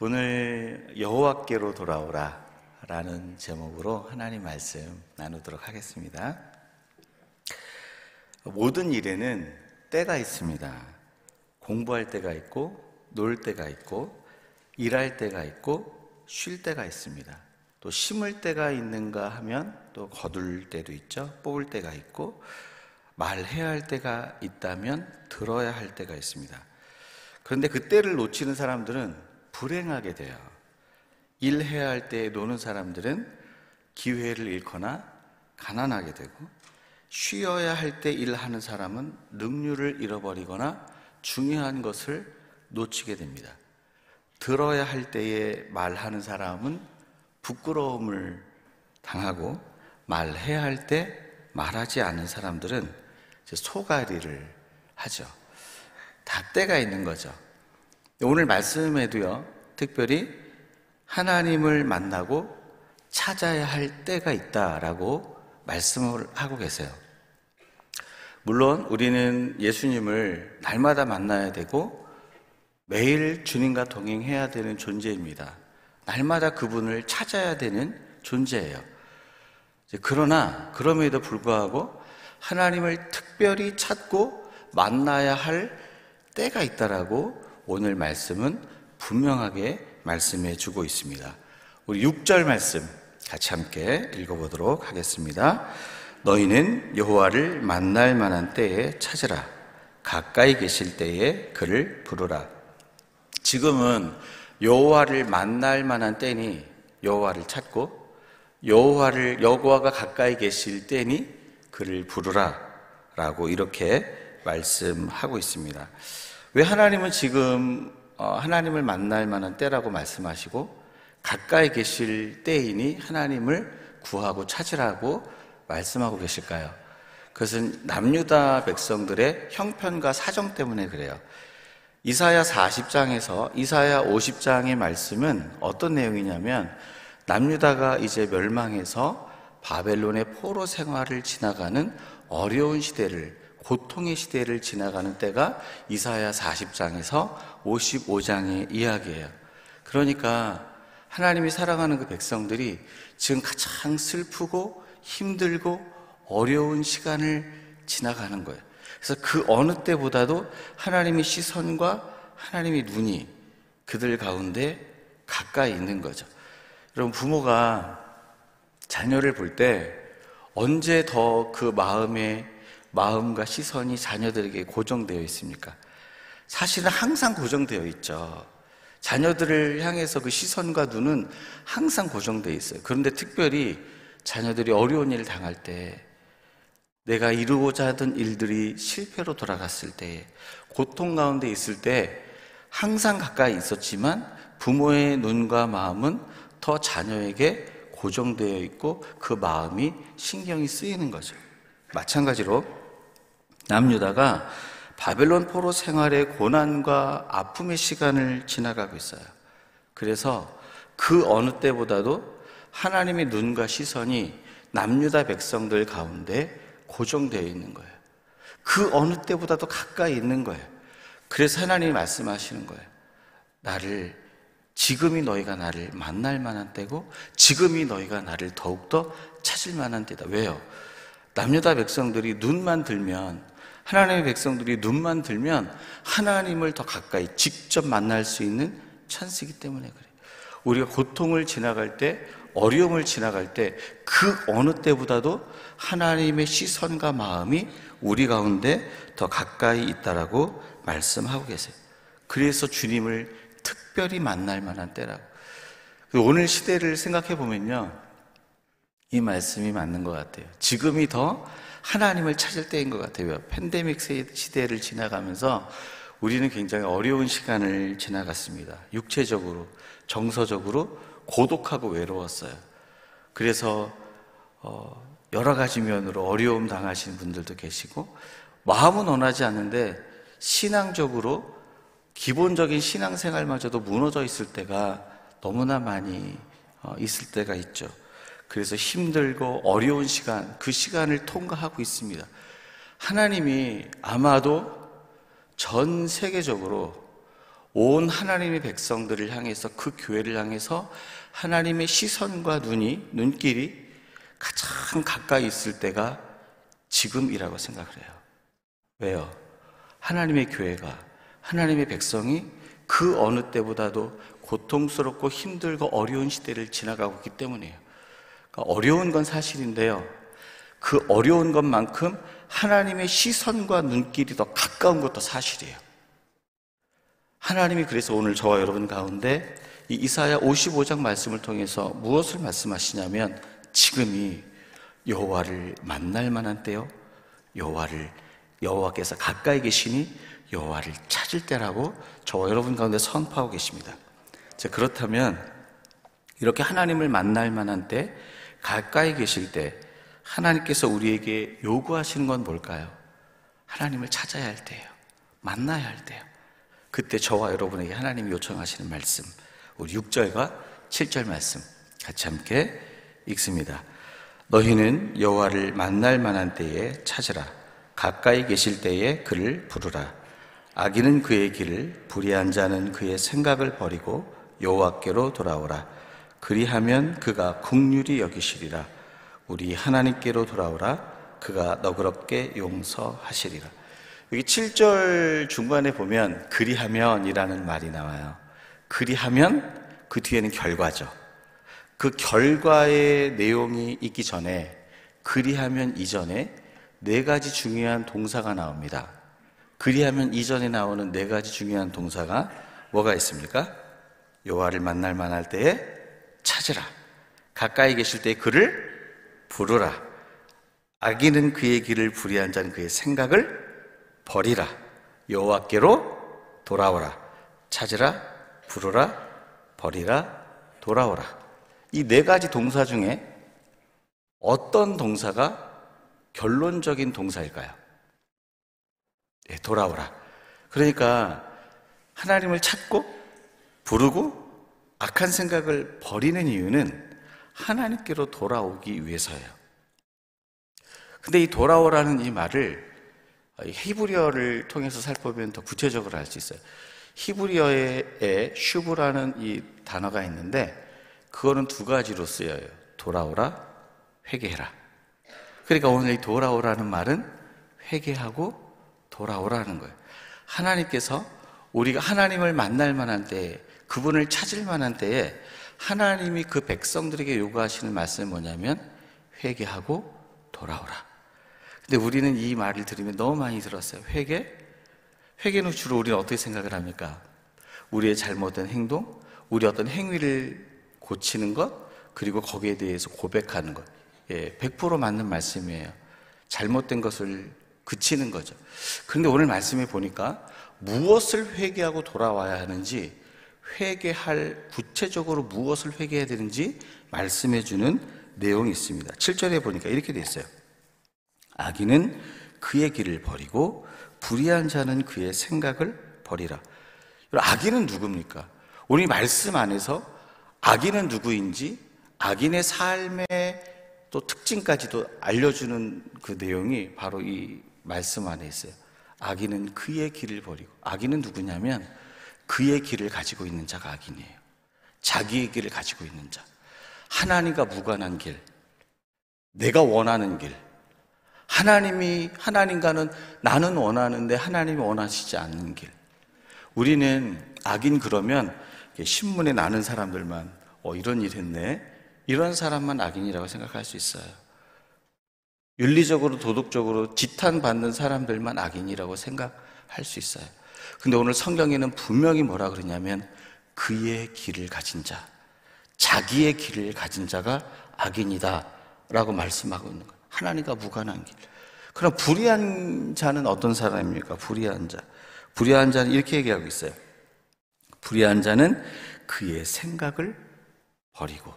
오늘 여호와께로 돌아오라 라는 제목으로 하나님 말씀 나누도록 하겠습니다. 모든 일에는 때가 있습니다. 공부할 때가 있고 놀 때가 있고 일할 때가 있고 쉴 때가 있습니다. 또 심을 때가 있는가 하면 또 거둘 때도 있죠. 뽑을 때가 있고 말해야 할 때가 있다면 들어야 할 때가 있습니다. 그런데 그 때를 놓치는 사람들은 불행하게 돼요. 일해야 할때 노는 사람들은 기회를 잃거나 가난하게 되고 쉬어야 할 때 일하는 사람은 능률을 잃어버리거나 중요한 것을 놓치게 됩니다. 들어야 할 때에 말하는 사람은 부끄러움을 당하고 말해야 할 때 말하지 않는 사람들은 소가리를 하죠. 다 때가 있는 거죠. 오늘 말씀에도요, 특별히 하나님을 만나고 찾아야 할 때가 있다라고 말씀을 하고 계세요. 물론 우리는 예수님을 날마다 만나야 되고 매일 주님과 동행해야 되는 존재입니다. 날마다 그분을 찾아야 되는 존재예요. 그러나 그럼에도 불구하고 하나님을 특별히 찾고 만나야 할 때가 있다라고 오늘 말씀은 분명하게 말씀해 주고 있습니다. 우리 6절 말씀 같이 함께 읽어보도록 하겠습니다. 너희는 여호와를 만날 만한 때에 찾으라. 가까이 계실 때에 그를 부르라. 지금은 여호와를 만날 만한 때니 여호와를 찾고 여호와를 여호와가 가까이 계실 때니 그를 부르라라고 이렇게 말씀하고 있습니다. 왜 하나님은 지금 어, 하나님을 만날 만한 때라고 말씀하시고 가까이 계실 때이니 하나님을 구하고 찾으라고 말씀하고 계실까요? 그것은 남유다 백성들의 형편과 사정 때문에 그래요. 이사야 40장에서 이사야 50장의 말씀은 어떤 내용이냐면 남유다가 이제 멸망해서 바벨론의 포로 생활을 지나가는 어려운 시대를 고통의 시대를 지나가는 때가 이사야 40장에서 55장의 이야기예요. 그러니까 하나님이 사랑하는 그 백성들이 지금 가장 슬프고 힘들고 어려운 시간을 지나가는 거예요. 그래서 그 어느 때보다도 하나님의 시선과 하나님의 눈이 그들 가운데 가까이 있는 거죠. 여러분, 부모가 자녀를 볼 때 언제 더 그 마음에 마음과 시선이 자녀들에게 고정되어 있습니까? 사실은 항상 고정되어 있죠. 자녀들을 향해서 그 시선과 눈은 항상 고정되어 있어요. 그런데 특별히 자녀들이 어려운 일을 당할 때, 내가 이루고자 하던 일들이 실패로 돌아갔을 때, 고통 가운데 있을 때, 항상 가까이 있었지만 부모의 눈과 마음은 더 자녀에게 고정되어 있고 그 마음이 신경이 쓰이는 거죠. 마찬가지로 남유다가 바벨론 포로 생활의 고난과 아픔의 시간을 지나가고 있어요. 그래서 그 어느 때보다도 하나님의 눈과 시선이 남유다 백성들 가운데 고정되어 있는 거예요. 그 어느 때보다도 가까이 있는 거예요. 그래서 하나님이 말씀하시는 거예요. 나를 지금이 너희가 나를 만날 만한 때고 지금이 너희가 나를 더욱더 찾을 만한 때다. 왜요? 남유다 백성들이 눈만 들면 하나님의 백성들이 눈만 들면 하나님을 더 가까이 직접 만날 수 있는 찬스이기 때문에 그래요. 우리가 고통을 지나갈 때, 어려움을 지나갈 때, 그 어느 때보다도 하나님의 시선과 마음이 우리 가운데 더 가까이 있다라고 말씀하고 계세요. 그래서 주님을 특별히 만날 만한 때라고. 오늘 시대를 생각해 보면요. 이 말씀이 맞는 것 같아요. 지금이 더 하나님을 찾을 때인 것 같아요. 팬데믹 시대를 지나가면서 우리는 굉장히 어려운 시간을 지나갔습니다. 육체적으로, 정서적으로 고독하고 외로웠어요. 그래서 어, 여러 가지 면으로 어려움 당하시는 분들도 계시고 마음은 원하지 않는데 신앙적으로 기본적인 신앙생활마저도 무너져 있을 때가 너무나 많이 어, 있을 때가 있죠. 그래서 힘들고 어려운 시간, 그 시간을 통과하고 있습니다. 하나님이 아마도 전 세계적으로 온 하나님의 백성들을 향해서 그 교회를 향해서 하나님의 시선과 눈이 눈길이 가장 가까이 있을 때가 지금이라고 생각을 해요. 왜요? 하나님의 교회가 하나님의 백성이 그 어느 때보다도 고통스럽고 힘들고 어려운 시대를 지나가고 있기 때문이에요. 어려운 건 사실인데요. 그 어려운 것만큼 하나님의 시선과 눈길이 더 가까운 것도 사실이에요. 하나님이 그래서 오늘 저와 여러분 가운데 이 이사야 55장 말씀을 통해서 무엇을 말씀하시냐면 지금이 여호와를 만날 만한 때요. 여호와를 여호와께서 가까이 계시니 여호와를 찾을 때라고 저와 여러분 가운데 선포하고 계십니다. 자, 그렇다면 이렇게 하나님을 만날 만한 때 가까이 계실 때 하나님께서 우리에게 요구하시는 건 뭘까요? 하나님을 찾아야 할 때예요. 만나야 할 때요. 그때 저와 여러분에게 하나님이 요청하시는 말씀, 우리 6절과 7절 말씀 같이 함께 읽습니다. 너희는 여호와를 만날 만한 때에 찾으라. 가까이 계실 때에 그를 부르라. 악인은 그의 길을, 불의한 자는 그의 생각을 버리고 여호와께로 돌아오라. 그리하면 그가 국률이 여기시리라. 우리 하나님께로 돌아오라. 그가 너그럽게 용서하시리라. 여기 7절 중간에 보면 그리하면이라는 말이 나와요. 그리하면 그 뒤에는 결과죠. 그 결과의 내용이 있기 전에 그리하면 이전에 네 가지 중요한 동사가 나옵니다. 그리하면 이전에 나오는 네 가지 중요한 동사가 뭐가 있습니까? 여호와를 만날 만할 때에 찾으라. 가까이 계실 때 그를 부르라. 악인은 그의 길을 불의한 자는 그의 생각을 버리라. 여호와께로 돌아오라. 찾으라, 부르라, 버리라, 돌아오라. 이 네 가지 동사 중에 어떤 동사가 결론적인 동사일까요? 네, 돌아오라. 그러니까 하나님을 찾고 부르고 악한 생각을 버리는 이유는 하나님께로 돌아오기 위해서예요. 근데 이 돌아오라는 이 말을 히브리어를 통해서 살펴보면 더 구체적으로 알 수 있어요. 히브리어에 슈브라는 이 단어가 있는데 그거는 두 가지로 쓰여요. 돌아오라, 회개해라. 그러니까 오늘 이 돌아오라는 말은 회개하고 돌아오라는 거예요. 하나님께서 우리가 하나님을 만날 만한 때에 그분을 찾을 만한 때에 하나님이 그 백성들에게 요구하시는 말씀은 뭐냐면 회개하고 돌아오라. 근데 우리는 이 말을 들으면 너무 많이 들었어요. 회개? 회개는 주로 우리는 어떻게 생각을 합니까? 우리의 잘못된 행동, 우리 어떤 행위를 고치는 것, 그리고 거기에 대해서 고백하는 것. 예, 100% 맞는 말씀이에요. 잘못된 것을 그치는 거죠. 그런데 오늘 말씀에 보니까 무엇을 회개하고 돌아와야 하는지, 회개할, 구체적으로 무엇을 회개해야 되는지 말씀해 주는 내용이 있습니다. 7절에 보니까 이렇게 돼 있어요. 악인은 그의 길을 버리고 불의한 자는 그의 생각을 버리라. 악인은 누굽니까? 우리 말씀 안에서 악인은 누구인지 악인의 삶의 또 특징까지도 알려주는 그 내용이 바로 이 말씀 안에 있어요. 악인은 그의 길을 버리고 악인은 누구냐면 그의 길을 가지고 있는 자가 악인이에요. 자기의 길을 가지고 있는 자. 하나님과 무관한 길. 내가 원하는 길. 하나님이 하나님과는 나는 원하는데 하나님이 원하시지 않는 길. 우리는 악인 그러면 신문에 나는 사람들만 어, 이런 일 했네. 이런 사람만 악인이라고 생각할 수 있어요. 윤리적으로 도덕적으로 지탄받는 사람들만 악인이라고 생각할 수 있어요. 근데 오늘 성경에는 분명히 뭐라 그러냐면 그의 길을 가진 자, 자기의 길을 가진 자가 악인이다 라고 말씀하고 있는 거예요. 하나님과 무관한 길. 그럼 불의한 자는 어떤 사람입니까? 불의한 자. 불의한 자는 이렇게 얘기하고 있어요. 불의한 자는 그의 생각을 버리고.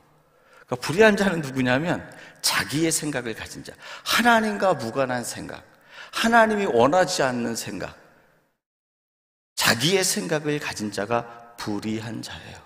그러니까 불의한 자는 누구냐면 자기의 생각을 가진 자. 하나님과 무관한 생각. 하나님이 원하지 않는 생각. 자기의 생각을 가진 자가 불의한 자예요.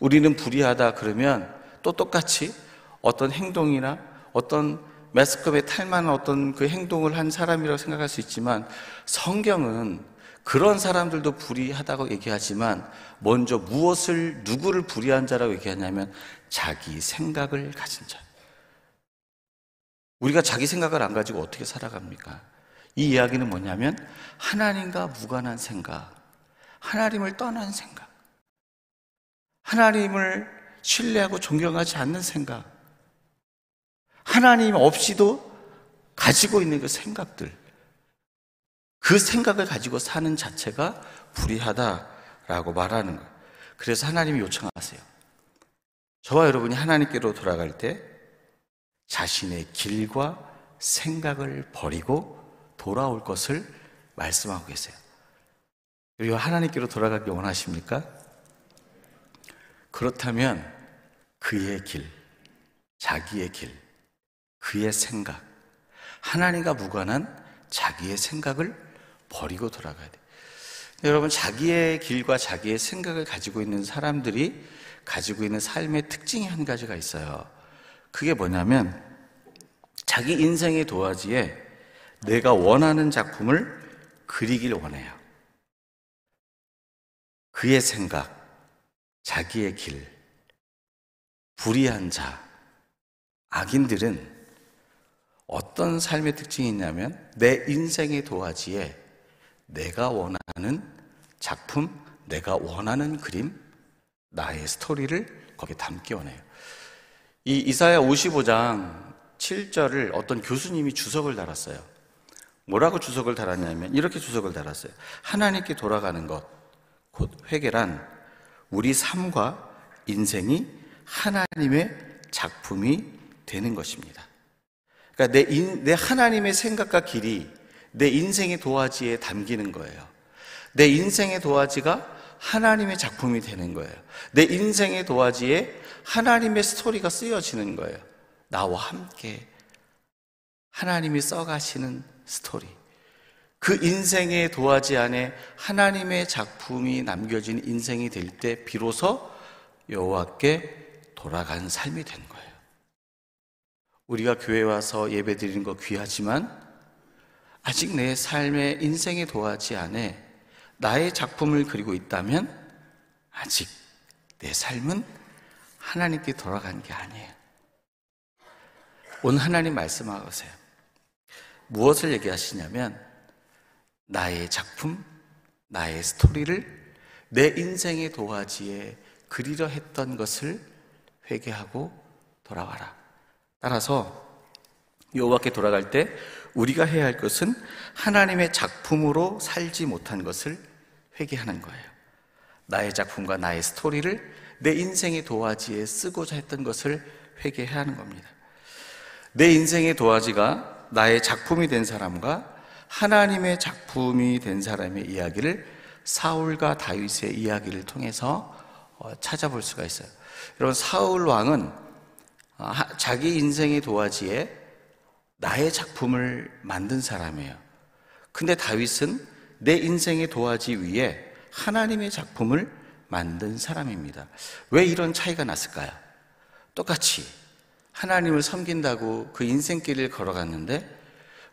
우리는 불의하다 그러면 또 똑같이 어떤 행동이나 어떤 매스컴에 탈만한 어떤 그 행동을 한 사람이라고 생각할 수 있지만 성경은 그런 사람들도 불의하다고 얘기하지만 먼저 무엇을 누구를 불의한 자라고 얘기하냐면 자기 생각을 가진 자. 우리가 자기 생각을 안 가지고 어떻게 살아갑니까? 이 이야기는 뭐냐면 하나님과 무관한 생각, 하나님을 떠난 생각, 하나님을 신뢰하고 존경하지 않는 생각, 하나님 없이도 가지고 있는 그 생각들, 그 생각을 가지고 사는 자체가 불의하다라고 말하는 거예요. 그래서 하나님이 요청하세요. 저와 여러분이 하나님께로 돌아갈 때 자신의 길과 생각을 버리고 돌아올 것을 말씀하고 계세요. 그리고 하나님께로 돌아가기 원하십니까? 그렇다면 그의 길, 자기의 길, 그의 생각, 하나님과 무관한 자기의 생각을 버리고 돌아가야 돼. 여러분, 자기의 길과 자기의 생각을 가지고 있는 사람들이 가지고 있는 삶의 특징이 한 가지가 있어요. 그게 뭐냐면, 자기 인생의 도화지에 내가 원하는 작품을 그리길 원해요. 그의 생각, 자기의 길, 불의한 자, 악인들은 어떤 삶의 특징이 있냐면 내 인생의 도화지에 내가 원하는 작품, 내가 원하는 그림, 나의 스토리를 거기에 담기 원해요. 이 이사야 55장 7절을 어떤 교수님이 주석을 달았어요. 뭐라고 주석을 달았냐면 이렇게 주석을 달았어요. 하나님께 돌아가는 것, 곧 회개란 우리 삶과 인생이 하나님의 작품이 되는 것입니다. 그러니까 내, 인, 내 하나님의 생각과 길이 내 인생의 도화지에 담기는 거예요. 내 인생의 도화지가 하나님의 작품이 되는 거예요. 내 인생의 도화지에 하나님의 스토리가 쓰여지는 거예요. 나와 함께 하나님이 써가시는 스토리. 그 인생의 도화지 안에 하나님의 작품이 남겨진 인생이 될 때 비로소 여호와께 돌아간 삶이 된 거예요. 우리가 교회 와서 예배 드리는 거 귀하지만 아직 내 삶의 인생의 도화지 안에 나의 작품을 그리고 있다면 아직 내 삶은 하나님께 돌아간 게 아니에요. 오늘 하나님 말씀하세요. 무엇을 얘기하시냐면 나의 작품, 나의 스토리를 내 인생의 도화지에 그리려 했던 것을 회개하고 돌아와라. 따라서 여호와께 돌아갈 때 우리가 해야 할 것은 하나님의 작품으로 살지 못한 것을 회개하는 거예요. 나의 작품과 나의 스토리를 내 인생의 도화지에 쓰고자 했던 것을 회개해야 하는 겁니다. 내 인생의 도화지가 나의 작품이 된 사람과 하나님의 작품이 된 사람의 이야기를 사울과 다윗의 이야기를 통해서 어, 찾아볼 수가 있어요. 여러분 사울 왕은 어, 자기 인생의 도화지에 나의 작품을 만든 사람이에요. 근데 다윗은 내 인생의 도화지 위에 하나님의 작품을 만든 사람입니다. 왜 이런 차이가 났을까요? 똑같이 하나님을 섬긴다고 그 인생길을 걸어갔는데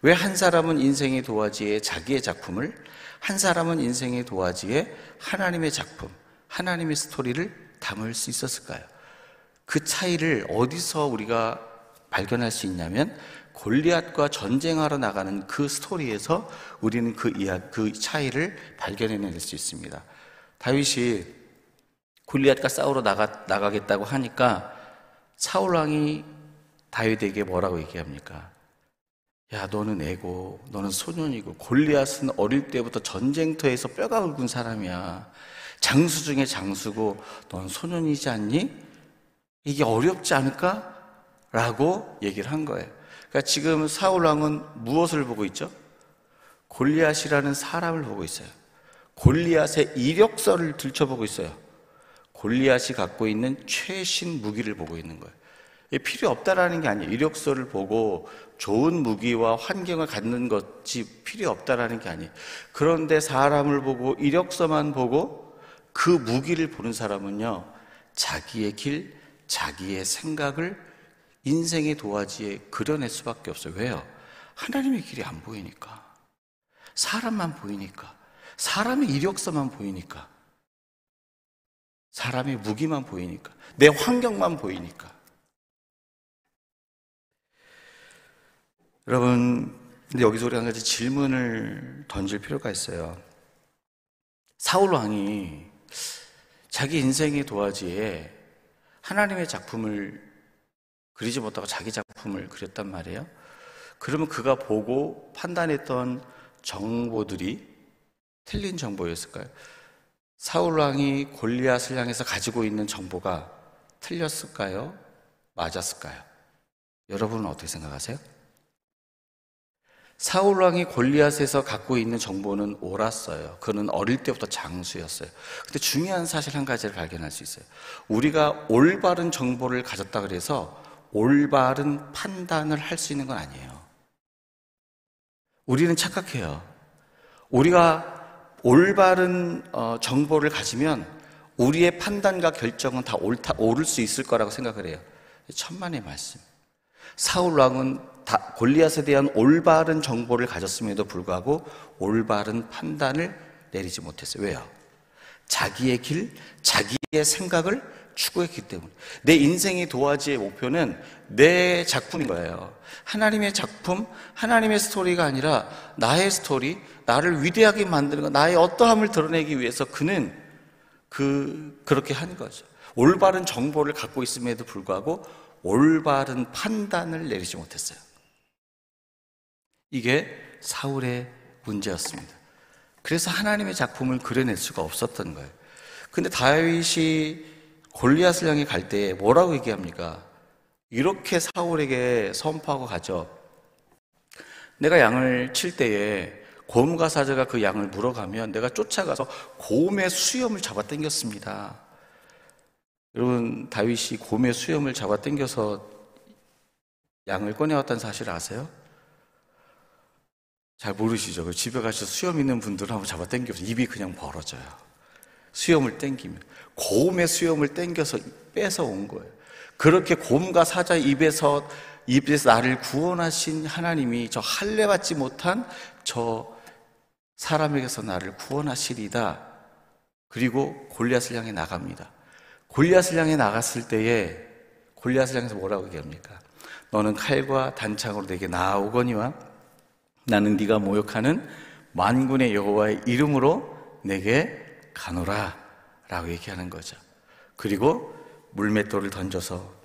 왜 한 사람은 인생의 도화지에 자기의 작품을, 한 사람은 인생의 도화지에 하나님의 작품, 하나님의 스토리를 담을 수 있었을까요? 그 차이를 어디서 우리가 발견할 수 있냐면 골리앗과 전쟁하러 나가는 그 스토리에서 우리는 그 이야 그 차이를 발견해낼 수 있습니다. 다윗이 골리앗과 싸우러 나가 나가겠다고 하니까 사울 왕이 다윗에게 뭐라고 얘기합니까? 야, 너는 애고, 너는 소년이고, 골리앗은 어릴 때부터 전쟁터에서 뼈가 굵은 사람이야. 장수 중에 장수고, 넌 소년이지 않니? 이게 어렵지 않을까? 라고 얘기를 한 거예요. 그러니까 지금 사울왕은 무엇을 보고 있죠? 골리앗이라는 사람을 보고 있어요. 골리앗의 이력서를 들춰보고 있어요. 골리앗이 갖고 있는 최신 무기를 보고 있는 거예요. 필요 없다라는 게 아니에요. 이력서를 보고 좋은 무기와 환경을 갖는 것이 필요 없다라는 게 아니에요. 그런데 사람을 보고 이력서만 보고 그 무기를 보는 사람은요, 자기의 길, 자기의 생각을 인생의 도화지에 그려낼 수밖에 없어요. 왜요? 하나님의 길이 안 보이니까. 사람만 보이니까. 사람의 이력서만 보이니까. 사람의 무기만 보이니까. 내 환경만 보이니까. 여러분, 근데 여기서 우리 한 가지 질문을 던질 필요가 있어요. 사울 왕이 자기 인생의 도화지에 하나님의 작품을 그리지 못하고 자기 작품을 그렸단 말이에요. 그러면 그가 보고 판단했던 정보들이 틀린 정보였을까요? 사울 왕이 골리앗을 향해서 가지고 있는 정보가 틀렸을까요? 맞았을까요? 여러분은 어떻게 생각하세요? 사울 왕이 골리앗에서 갖고 있는 정보는 옳았어요. 그는 어릴 때부터 장수였어요. 근데 중요한 사실 한 가지를 발견할 수 있어요. 우리가 올바른 정보를 가졌다 그래서 올바른 판단을 할 수 있는 건 아니에요. 우리는 착각해요. 우리가 올바른 어, 정보를 가지면 우리의 판단과 결정은 다 옳다, 옳을 수 있을 거라고 생각을 해요. 천만의 말씀. 사울 왕은 다 골리앗에 대한 올바른 정보를 가졌음에도 불구하고 올바른 판단을 내리지 못했어요. 왜요? 자기의 길, 자기의 생각을 추구했기 때문에. 내 인생의 도화지의 목표는 내 작품인 거예요. 하나님의 작품, 하나님의 스토리가 아니라 나의 스토리, 나를 위대하게 만드는 것, 나의 어떠함을 드러내기 위해서 그는 그, 그렇게 한 거죠. 올바른 정보를 갖고 있음에도 불구하고 올바른 판단을 내리지 못했어요. 이게 사울의 문제였습니다. 그래서 하나님의 작품을 그려낼 수가 없었던 거예요. 근데 다윗이 골리앗을 향해 갈 때 뭐라고 얘기합니까? 이렇게 사울에게 선포하고 가죠. 내가 양을 칠 때에 곰과 사자가 그 양을 물어가면 내가 쫓아가서 곰의 수염을 잡아 당겼습니다. 여러분 다윗이 곰의 수염을 잡아 당겨서 양을 꺼내왔다는 사실 아세요? 잘 모르시죠? 그 집에 가셔서 수염 있는 분들은 한번 잡아 당겨서 입이 그냥 벌어져요. 수염을 땡기면 곰의 수염을 땡겨서 뺏어 온 거예요. 그렇게 곰과 사자 입에서 입에서 나를 구원하신 하나님이 저 할례 받지 못한 저 사람에게서 나를 구원하시리다. 그리고 골리앗을 향해 나갑니다. 골리앗을 향해 나갔을 때에 골리앗을 향해서 뭐라고 얘기합니까? 너는 칼과 단창으로 내게 나아오거니와 나는 네가 모욕하는 만군의 여호와의 이름으로 내게 가노라 라고 얘기하는 거죠. 그리고 물맷돌을 던져서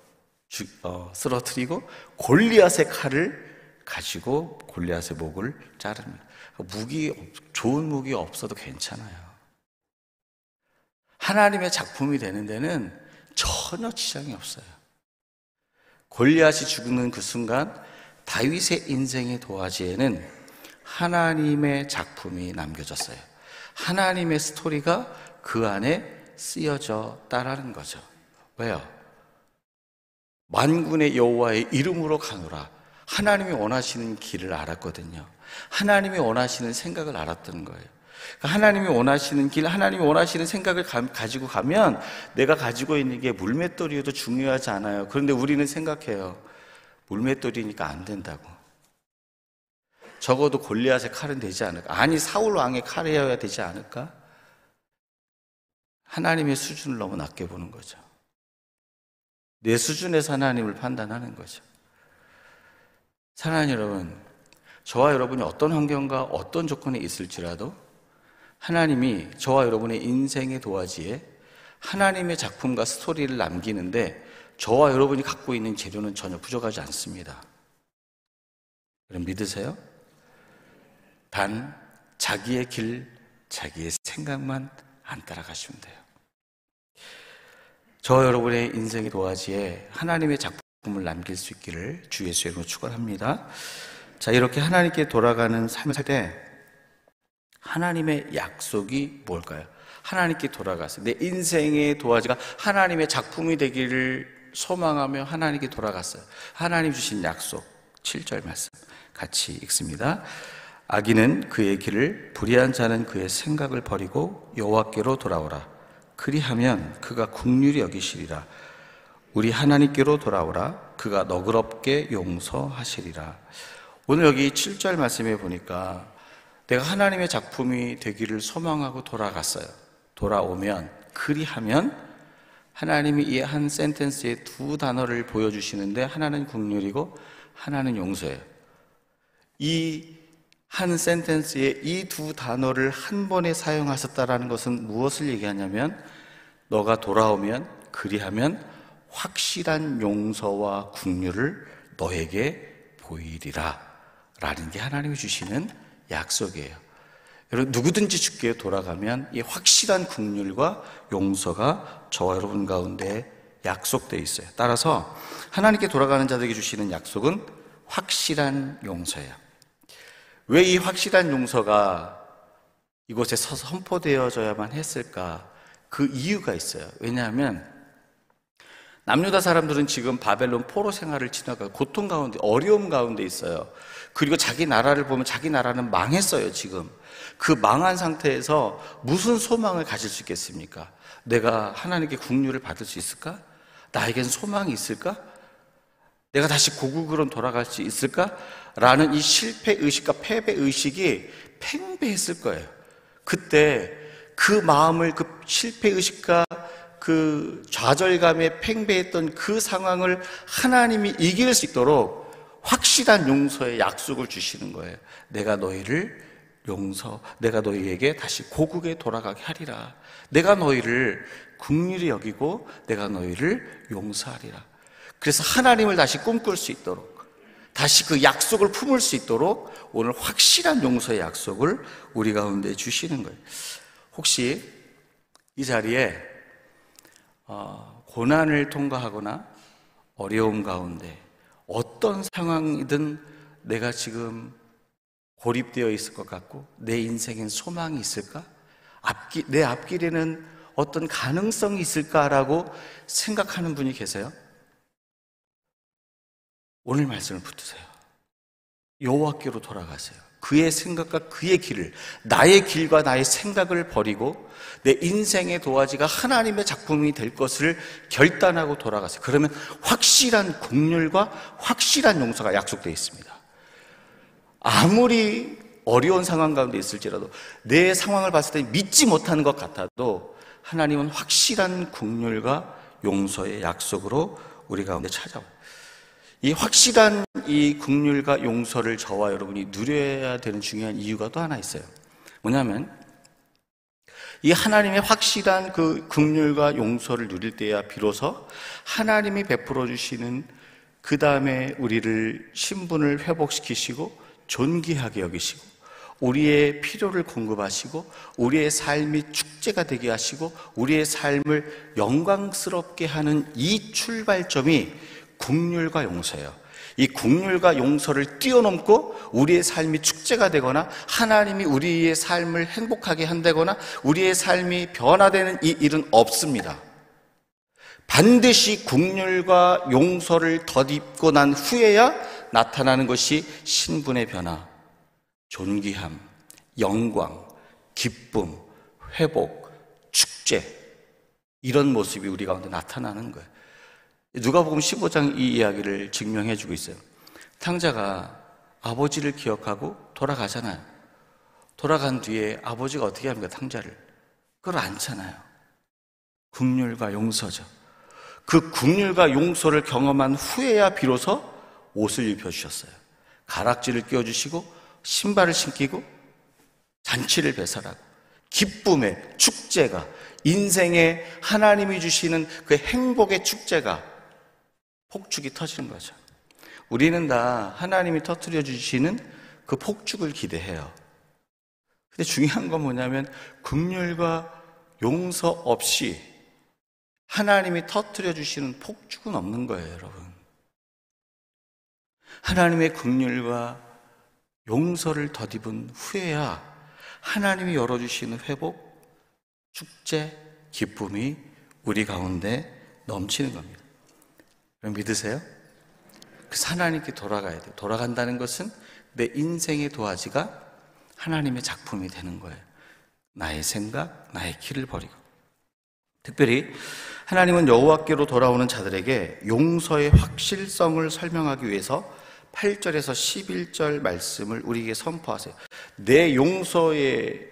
주, 어, 쓰러뜨리고 골리앗의 칼을 가지고 골리앗의 목을 자릅니다. 무기 좋은 무기 없어도 괜찮아요. 하나님의 작품이 되는 데는 전혀 지장이 없어요. 골리앗이 죽는 그 순간 다윗의 인생의 도화지에는 하나님의 작품이 남겨졌어요. 하나님의 스토리가 그 안에 쓰여졌다라는 거죠. 왜요? 만군의 여호와의 이름으로 가노라. 하나님이 원하시는 길을 알았거든요. 하나님이 원하시는 생각을 알았던 거예요. 그러니까 하나님이 원하시는 길, 하나님이 원하시는 생각을 가, 지고 가면 내가 가지고 있는 게 물맷돌이어도 중요하지 않아요. 그런데 우리는 생각해요. 물맷돌이니까 안 된다고. 적어도 골리앗의 칼은 되지 않을까? 아니 사울 왕의 칼이어야 되지 않을까? 하나님의 수준을 너무 낮게 보는 거죠. 내 수준에서 하나님을 판단하는 거죠. 사랑하는 여러분, 저와 여러분이 어떤 환경과 어떤 조건에 있을지라도 하나님이 저와 여러분의 인생의 도화지에 하나님의 작품과 스토리를 남기는데 저와 여러분이 갖고 있는 재료는 전혀 부족하지 않습니다. 그럼 믿으세요? 단 자기의 길, 자기의 생각만 안 따라가시면 돼요. 저 여러분의 인생의 도화지에 하나님의 작품을 남길 수 있기를 주 예수의 이름으로 축원합니다. 자, 이렇게 하나님께 돌아가는 삶을 살 때 하나님의 약속이 뭘까요? 하나님께 돌아가서 내 인생의 도화지가 하나님의 작품이 되기를 소망하며 하나님께 돌아갔어요. 하나님 주신 약속 7절 말씀 같이 읽습니다. 아기는 그의 길을 불의한 자는 그의 생각을 버리고 여호와께로 돌아오라. 그리하면 그가 국률이 여기시리라. 우리 하나님께로 돌아오라. 그가 너그럽게 용서하시리라. 오늘 여기 7절 말씀에 보니까 내가 하나님의 작품이 되기를 소망하고 돌아갔어요. 돌아오면 그리하면 하나님이 이 한 센텐스에 두 단어를 보여주시는데 하나는 국률이고 하나는 용서예요. 이 한 센텐스에 이 두 단어를 한 번에 사용하셨다라는 것은 무엇을 얘기하냐면 너가 돌아오면 그리하면 확실한 용서와 국률을 너에게 보이리라 라는 게 하나님이 주시는 약속이에요. 여러분 누구든지 죽게 돌아가면 이 확실한 국률과 용서가 저와 여러분 가운데 약속되어 있어요. 따라서 하나님께 돌아가는 자들에게 주시는 약속은 확실한 용서예요. 왜 이 확실한 용서가 이곳에 선포되어져야만 했을까? 그 이유가 있어요. 왜냐하면 남유다 사람들은 지금 바벨론 포로 생활을 지나가 고통 가운데 어려움 가운데 있어요. 그리고 자기 나라를 보면 자기 나라는 망했어요, 지금. 그 망한 상태에서 무슨 소망을 가질 수 있겠습니까? 내가 하나님께 국류를 받을 수 있을까? 나에겐 소망이 있을까? 내가 다시 고국으로 돌아갈 수 있을까? 라는 이 실패 의식과 패배 의식이 팽배했을 거예요. 그때 그 마음을 그 실패 의식과 그 좌절감에 팽배했던 그 상황을 하나님이 이길 수 있도록 확실한 용서의 약속을 주시는 거예요. 내가 너희를 용서, 내가 너희에게 다시 고국에 돌아가게 하리라. 내가 너희를 국률이 여기고 내가 너희를 용서하리라. 그래서 하나님을 다시 꿈꿀 수 있도록 다시 그 약속을 품을 수 있도록 오늘 확실한 용서의 약속을 우리 가운데 주시는 거예요. 혹시 이 자리에 어, 고난을 통과하거나 어려움 가운데 어떤 상황이든 내가 지금 고립되어 있을 것 같고 내 인생엔 소망이 있을까? 앞길, 내 앞길에는 어떤 가능성이 있을까라고 생각하는 분이 계세요? 오늘 말씀을 붙드세요. 여호와께로 돌아가세요. 그의 생각과 그의 길을 나의 길과 나의 생각을 버리고 내 인생의 도화지가 하나님의 작품이 될 것을 결단하고 돌아가세요. 그러면 확실한 국률과 확실한 용서가 약속되어 있습니다. 아무리 어려운 상황 가운데 있을지라도 내 상황을 봤을 때 믿지 못하는 것 같아도 하나님은 확실한 국률과 용서의 약속으로 우리 가운데 찾아와요. 이 확실한 이 국률과 용서를 저와 여러분이 누려야 되는 중요한 이유가 또 하나 있어요. 뭐냐면 이 하나님의 확실한 그 국률과 용서를 누릴 때야 비로소 하나님이 베풀어 주시는 그 다음에 우리를 신분을 회복시키시고 존귀하게 여기시고 우리의 필요를 공급하시고 우리의 삶이 축제가 되게 하시고 우리의 삶을 영광스럽게 하는 이 출발점이 국률과 용서예요. 이 국률과 용서를 뛰어넘고 우리의 삶이 축제가 되거나 하나님이 우리의 삶을 행복하게 한다거나 우리의 삶이 변화되는 이 일은 없습니다. 반드시 국률과 용서를 덧입고 난 후에야 나타나는 것이 신분의 변화, 존귀함, 영광, 기쁨, 회복, 축제 이런 모습이 우리 가운데 나타나는 거예요. 누가복음 15장 이 이야기를 증명해 주고 있어요. 탕자가 아버지를 기억하고 돌아가잖아요. 돌아간 뒤에 아버지가 어떻게 합니까? 탕자를 그걸 안잖아요. 국률과 용서죠. 그 국률과 용서를 경험한 후에야 비로소 옷을 입혀 주셨어요. 가락지를 끼워 주시고 신발을 신기고 잔치를 배설하고 기쁨의 축제가 인생에 하나님이 주시는 그 행복의 축제가 폭죽이 터지는 거죠. 우리는 다 하나님이 터뜨려 주시는 그 폭죽을 기대해요. 근데 중요한 건 뭐냐면 극률과 용서 없이 하나님이 터뜨려 주시는 폭죽은 없는 거예요, 여러분. 하나님의 극률과 용서를 덧입은 후에야 하나님이 열어주시는 회복, 축제, 기쁨이 우리 가운데 넘치는 겁니다. 믿으세요? 그 하나님께 돌아가야 돼요. 돌아간다는 것은 내 인생의 도화지가 하나님의 작품이 되는 거예요. 나의 생각, 나의 길을 버리고. 특별히 하나님은 여호와께로 돌아오는 자들에게 용서의 확실성을 설명하기 위해서 8절에서 11절 말씀을 우리에게 선포하세요. 내 용서의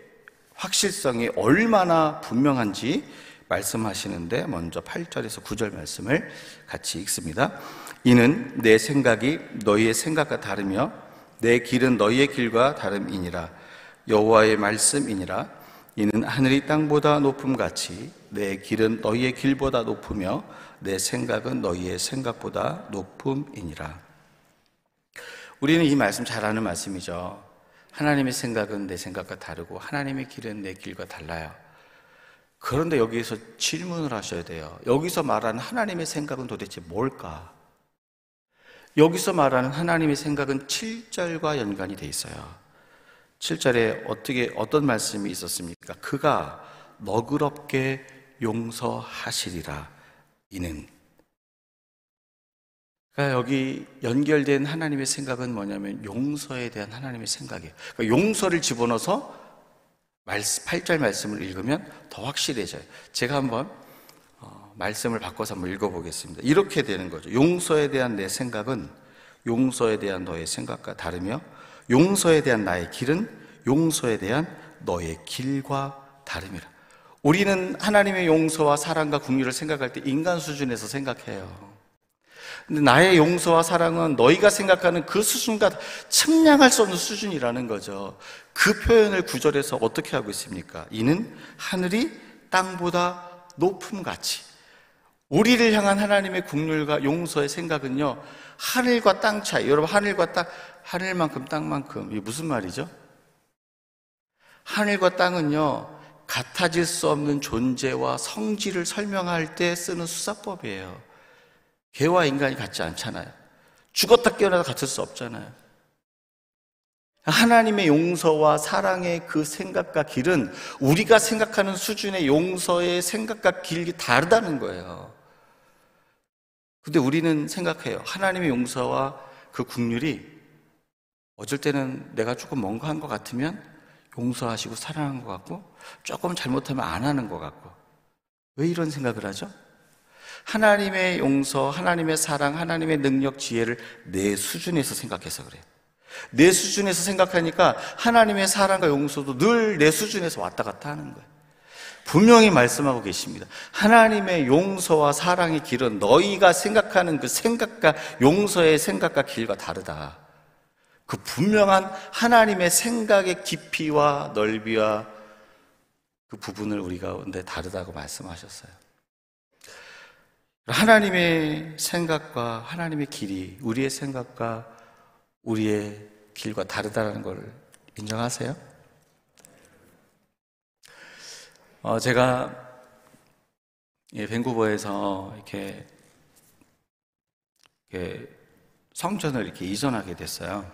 확실성이 얼마나 분명한지 말씀하시는데 먼저 8절에서 9절 말씀을 같이 읽습니다. 이는 내 생각이 너희의 생각과 다르며 내 길은 너희의 길과 다름이니라 여호와의 말씀이니라 이는 하늘이 땅보다 높음 같이 내 길은 너희의 길보다 높으며 내 생각은 너희의 생각보다 높음이니라 우리는 이 말씀 잘 아는 말씀이죠. 하나님의 생각은 내 생각과 다르고 하나님의 길은 내 길과 달라요. 그런데 여기에서 질문을 하셔야 돼요. 여기서 말하는 하나님의 생각은 도대체 뭘까? 여기서 말하는 하나님의 생각은 7절과 연관이 돼 있어요. 7절에 어떻게 어떤 말씀이 있었습니까? 그가 너그럽게 용서하시리라 이는 그러니까 여기 연결된 하나님의 생각은 뭐냐면 용서에 대한 하나님의 생각이에요. 그러니까 용서를 집어넣어서 8절 말씀을 읽으면 더 확실해져요. 제가 한번 어, 말씀을 바꿔서 한번 읽어보겠습니다. 이렇게 되는 거죠. 용서에 대한 내 생각은 용서에 대한 너의 생각과 다르며 용서에 대한 나의 길은 용서에 대한 너의 길과 다름이라. 우리는 하나님의 용서와 사랑과 국리를 생각할 때 인간 수준에서 생각해요. 근데 나의 용서와 사랑은 너희가 생각하는 그 수준과 측량할 수 없는 수준이라는 거죠. 그 표현을 구절에서 어떻게 하고 있습니까? 이는 하늘이 땅보다 높음 같이. 우리를 향한 하나님의 국률과 용서의 생각은요, 하늘과 땅 차이. 여러분, 하늘과 땅, 하늘만큼 땅만큼. 이게 무슨 말이죠? 하늘과 땅은요, 같아질 수 없는 존재와 성질을 설명할 때 쓰는 수사법이에요. 개와 인간이 같지 않잖아요. 죽었다 깨어나도 같을 수 없잖아요. 하나님의 용서와 사랑의 그 생각과 길은 우리가 생각하는 수준의 용서의 생각과 길이 다르다는 거예요. 근데 우리는 생각해요. 하나님의 용서와 그 국률이 어쩔 때는 내가 조금 뭔가 한 것 같으면 용서하시고 사랑한 것 같고 조금 잘못하면 안 하는 것 같고 왜 이런 생각을 하죠? 하나님의 용서, 하나님의 사랑, 하나님의 능력, 지혜를 내 수준에서 생각해서 그래요. 내 수준에서 생각하니까 하나님의 사랑과 용서도 늘 내 수준에서 왔다 갔다 하는 거예요. 분명히 말씀하고 계십니다. 하나님의 용서와 사랑의 길은 너희가 생각하는 그 생각과 용서의 생각과 길과 다르다. 그 분명한 하나님의 생각의 깊이와 넓이와 그 부분을 우리가 근데 다르다고 말씀하셨어요. 하나님의 생각과 하나님의 길이 우리의 생각과 우리의 길과 다르다는 걸 인정하세요? 어, 제가 예, 밴쿠버에서 이렇게, 이렇게 성전을 이렇게 이전하게 됐어요.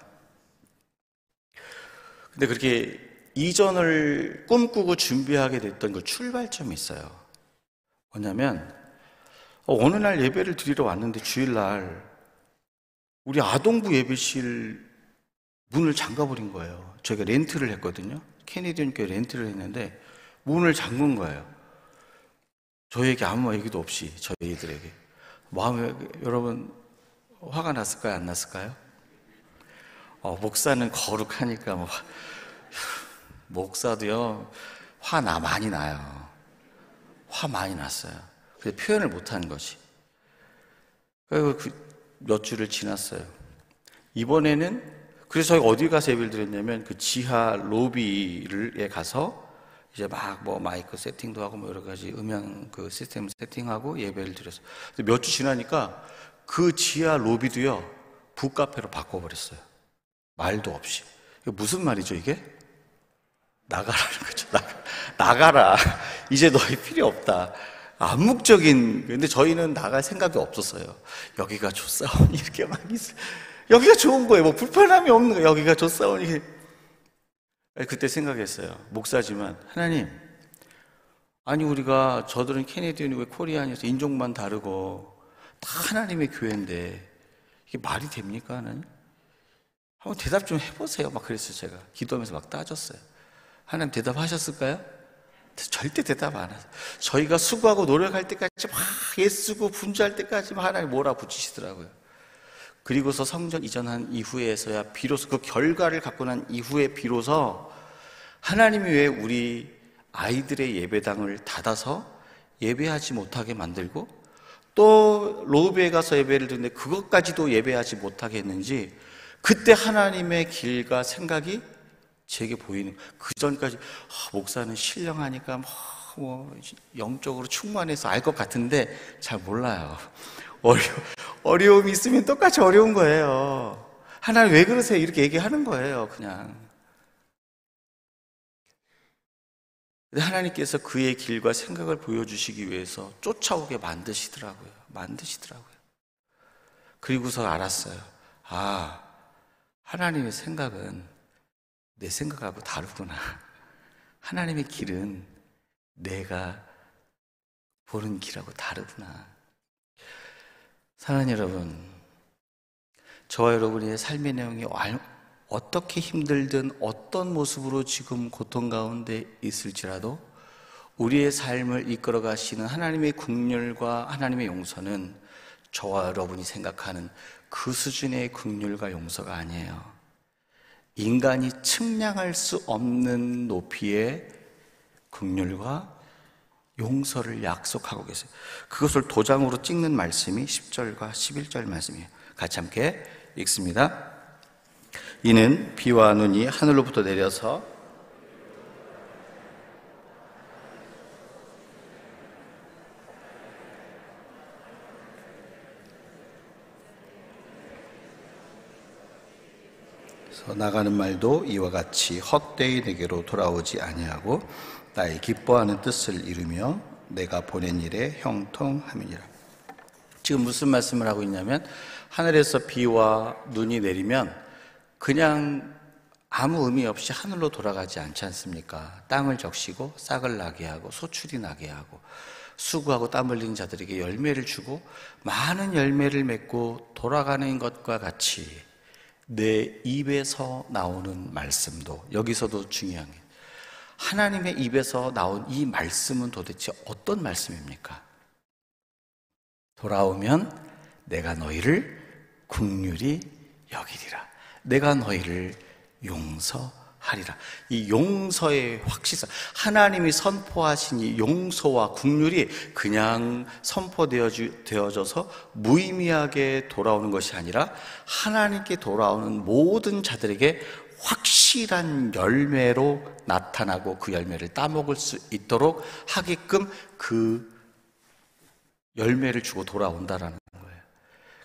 근데 그렇게 이전을 꿈꾸고 준비하게 됐던 그 출발점이 있어요. 뭐냐면 어, 어느 날 예배를 드리러 왔는데 주일날 우리 아동부 예배실 문을 잠가버린 거예요. 저희가 렌트를 했거든요. 캐네디언 교회 렌트를 했는데 문을 잠근 거예요. 저에게 아무 얘기도 없이 저희들에게 마음에 여러분 화가 났을까요? 안 났을까요? 어, 목사는 거룩하니까 뭐 목사도요 화 나 많이 나요. 화 많이 났어요. 그 표현을 못하는 것이. 그리고 그 몇 주를 지났어요. 이번에는 그래서 어디 가서 예배를 드렸냐면 그 지하 로비를 가서 이제 막 뭐 마이크 세팅도 하고 뭐 여러 가지 음향 그 시스템 세팅하고 예배를 드렸어요. 몇 주 지나니까 그 지하 로비도요 북카페로 바꿔버렸어요. 말도 없이. 무슨 말이죠 이게? 나가라는 거죠. 나가, 나가라. 이제 너희 필요 없다. 암묵적인 근데 저희는 나갈 생각이 없었어요. 여기가 좋사오니 이렇게 막 있어요. 여기가 좋은 거예요. 뭐 불편함이 없는 거예요. 여기가 좋사오니 그때 생각했어요. 목사지만 하나님 아니 우리가 저들은 캐네디언이고 코리안이어서 인종만 다르고 다 하나님의 교회인데 이게 말이 됩니까 하나님? 한번 대답 좀 해보세요. 막 그랬어요 제가 기도하면서 막 따졌어요. 하나님 대답하셨을까요? 절대 대답 안 하세요. 저희가 수고하고 노력할 때까지 막 애쓰고 분주할 때까지 하나님 몰아붙이시더라고요. 그리고서 성전 이전한 이후에서야 비로소 그 결과를 갖고 난 이후에 비로소 하나님이 왜 우리 아이들의 예배당을 닫아서 예배하지 못하게 만들고 또 로브에 가서 예배를 드는데 그것까지도 예배하지 못하게 했는지 그때 하나님의 길과 생각이 제게 보이는 그 전까지 아, 목사는 신령하니까 뭐, 뭐 영적으로 충만해서 알 것 같은데 잘 몰라요. 어려 어려움이 있으면 똑같이 어려운 거예요. 하나님 왜 그러세요? 이렇게 얘기하는 거예요. 그냥 하나님께서 그의 길과 생각을 보여주시기 위해서 쫓아오게 만드시더라고요. 만드시더라고요. 그리고서 알았어요. 아, 하나님의 생각은 내 생각하고 다르구나. 하나님의 길은 내가 보는 길하고 다르구나. 사랑하는 여러분, 저와 여러분의 삶의 내용이 어떻게 힘들든 어떤 모습으로 지금 고통 가운데 있을지라도 우리의 삶을 이끌어 가시는 하나님의 국률과 하나님의 용서는 저와 여러분이 생각하는 그 수준의 국률과 용서가 아니에요. 인간이 측량할 수 없는 높이의 국률과 용서를 약속하고 계세요. 그것을 도장으로 찍는 말씀이 10절과 11절 말씀이에요. 같이 함께 읽습니다. 이는 비와 눈이 하늘로부터 내려서 나가는 말도 이와 같이 헛되이 내게로 돌아오지 아니하고 나의 기뻐하는 뜻을 이루며 내가 보낸 일에 형통함이니라. 지금 무슨 말씀을 하고 있냐면 하늘에서 비와 눈이 내리면 그냥 아무 의미 없이 하늘로 돌아가지 않지 않습니까? 땅을 적시고 싹을 나게 하고 소출이 나게 하고 수고하고 땀 흘린 자들에게 열매를 주고 많은 열매를 맺고 돌아가는 것과 같이 내 입에서 나오는 말씀도 여기서도 중요한 게 하나님의 입에서 나온 이 말씀은 도대체 어떤 말씀입니까? 돌아오면 내가 너희를 국률이 여기리라. 내가 너희를 용서 하리라. 이 용서의 확실성, 하나님이 선포하신 이 용서와 국률이 그냥 선포되어져서 무의미하게 돌아오는 것이 아니라 하나님께 돌아오는 모든 자들에게 확실한 열매로 나타나고 그 열매를 따먹을 수 있도록 하게끔 그 열매를 주고 돌아온다라는 거예요.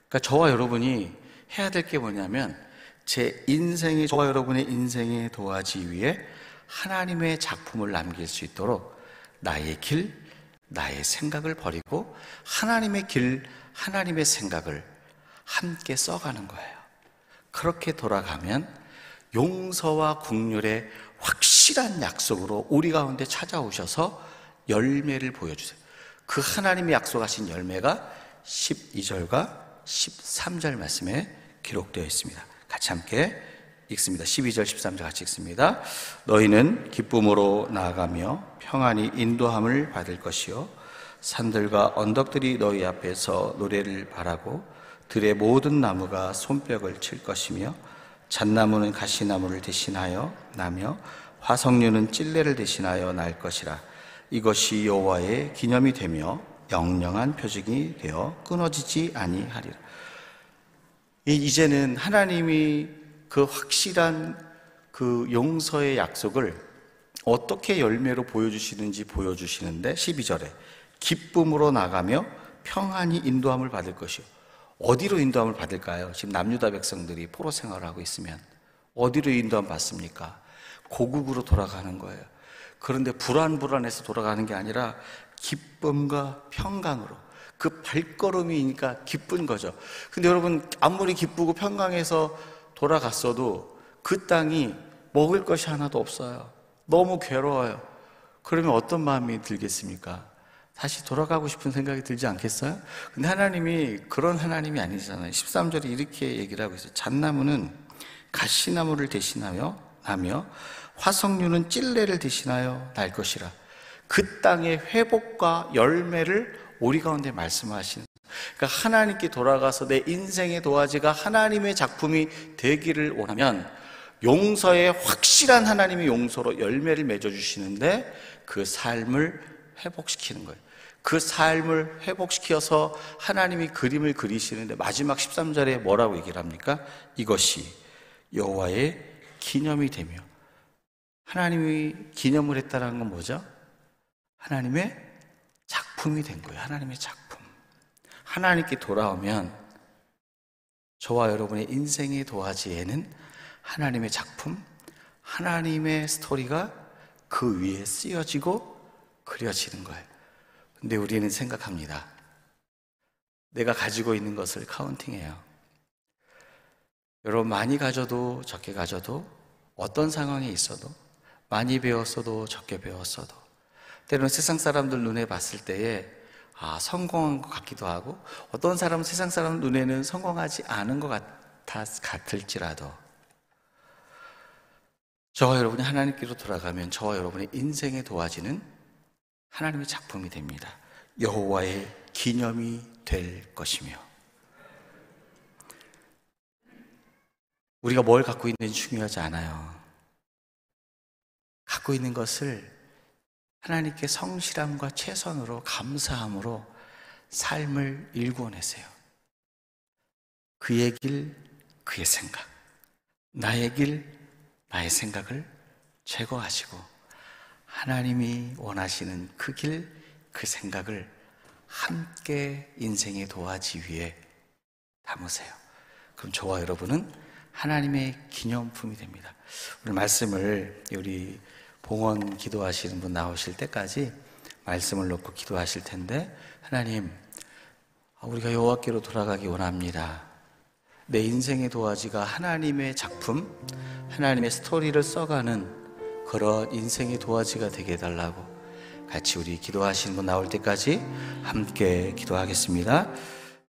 그러니까 저와 여러분이 해야 될 게 뭐냐면 제 인생에 저와 여러분의 인생에 도와지 위해 하나님의 작품을 남길 수 있도록 나의 길, 나의 생각을 버리고 하나님의 길, 하나님의 생각을 함께 써가는 거예요. 그렇게 돌아가면 용서와 국률의 확실한 약속으로 우리 가운데 찾아오셔서 열매를 보여주세요. 그 하나님이 약속하신 열매가 12절과 13절 말씀에 기록되어 있습니다. 같이 함께 읽습니다. 12절, 13절 같이 읽습니다. 너희는 기쁨으로 나아가며 평안히 인도함을 받을 것이요. 산들과 언덕들이 너희 앞에서 노래를 바라고 들의 모든 나무가 손뼉을 칠 것이며 잣나무는 가시나무를 대신하여 나며 화석류는 찔레를 대신하여 날 것이라. 이것이 여호와의 기념이 되며 영영한 표징이 되어 끊어지지 아니하리라. 이제는 하나님이 그 확실한 그 용서의 약속을 어떻게 열매로 보여주시는지 보여주시는데 12절에 기쁨으로 나가며 평안히 인도함을 받을 것이요. 어디로 인도함을 받을까요? 지금 남유다 백성들이 포로 생활을 하고 있으면 어디로 인도함 받습니까? 고국으로 돌아가는 거예요. 그런데 불안불안해서 돌아가는 게 아니라 기쁨과 평강으로 그 발걸음이니까 기쁜 거죠. 근데 여러분, 아무리 기쁘고 평강해서 돌아갔어도 그 땅이 먹을 것이 하나도 없어요. 너무 괴로워요. 그러면 어떤 마음이 들겠습니까? 다시 돌아가고 싶은 생각이 들지 않겠어요? 근데 하나님이 그런 하나님이 아니잖아요. 13절에 이렇게 얘기를 하고 있어요. 잣나무는 가시나무를 대신하여 나며 화석류는 찔레를 대신하여 날 것이라. 그 땅의 회복과 열매를 우리 가운데 말씀하신 그러니까 하나님께 돌아가서 내 인생의 도화지가 하나님의 작품이 되기를 원하면 용서의 확실한 하나님의 용서로 열매를 맺어주시는데 그 삶을 회복시키는 거예요. 그 삶을 회복시켜서 하나님이 그림을 그리시는데 마지막 13절에 뭐라고 얘기를 합니까? 이것이 여호와의 기념이 되며 하나님이 기념을 했다는 건 뭐죠? 하나님의 작품이 된 거예요. 하나님의 작품. 하나님께 돌아오면 저와 여러분의 인생의 도화지에는 하나님의 작품, 하나님의 스토리가 그 위에 쓰여지고 그려지는 거예요. 근데 우리는 생각합니다. 내가 가지고 있는 것을 카운팅해요. 여러분, 많이 가져도 적게 가져도 어떤 상황에 있어도 많이 배웠어도 적게 배웠어도 때로는 세상 사람들 눈에 봤을 때에 아, 성공한 것 같기도 하고 어떤 사람은 세상 사람 눈에는 성공하지 않은 것 같아, 같을지라도 저와 여러분이 하나님께로 돌아가면 저와 여러분의 인생의 도화지는 하나님의 작품이 됩니다. 여호와의 기념이 될 것이며 우리가 뭘 갖고 있는지 중요하지 않아요. 갖고 있는 것을 하나님께 성실함과 최선으로 감사함으로 삶을 일구어내세요. 그의 길, 그의 생각. 나의 길, 나의 생각을 제거하시고 하나님이 원하시는 그 길, 그 생각을 함께 인생의 도화지 위에 담으세요. 그럼 저와 여러분은 하나님의 기념품이 됩니다. 오늘 말씀을 우리 봉헌 기도하시는 분 나오실 때까지 말씀을 놓고 기도하실 텐데 하나님 우리가 여호와께로 돌아가기 원합니다. 내 인생의 도화지가 하나님의 작품, 하나님의 스토리를 써가는 그런 인생의 도화지가 되게 해달라고 같이 우리 기도하시는 분 나올 때까지 함께 기도하겠습니다.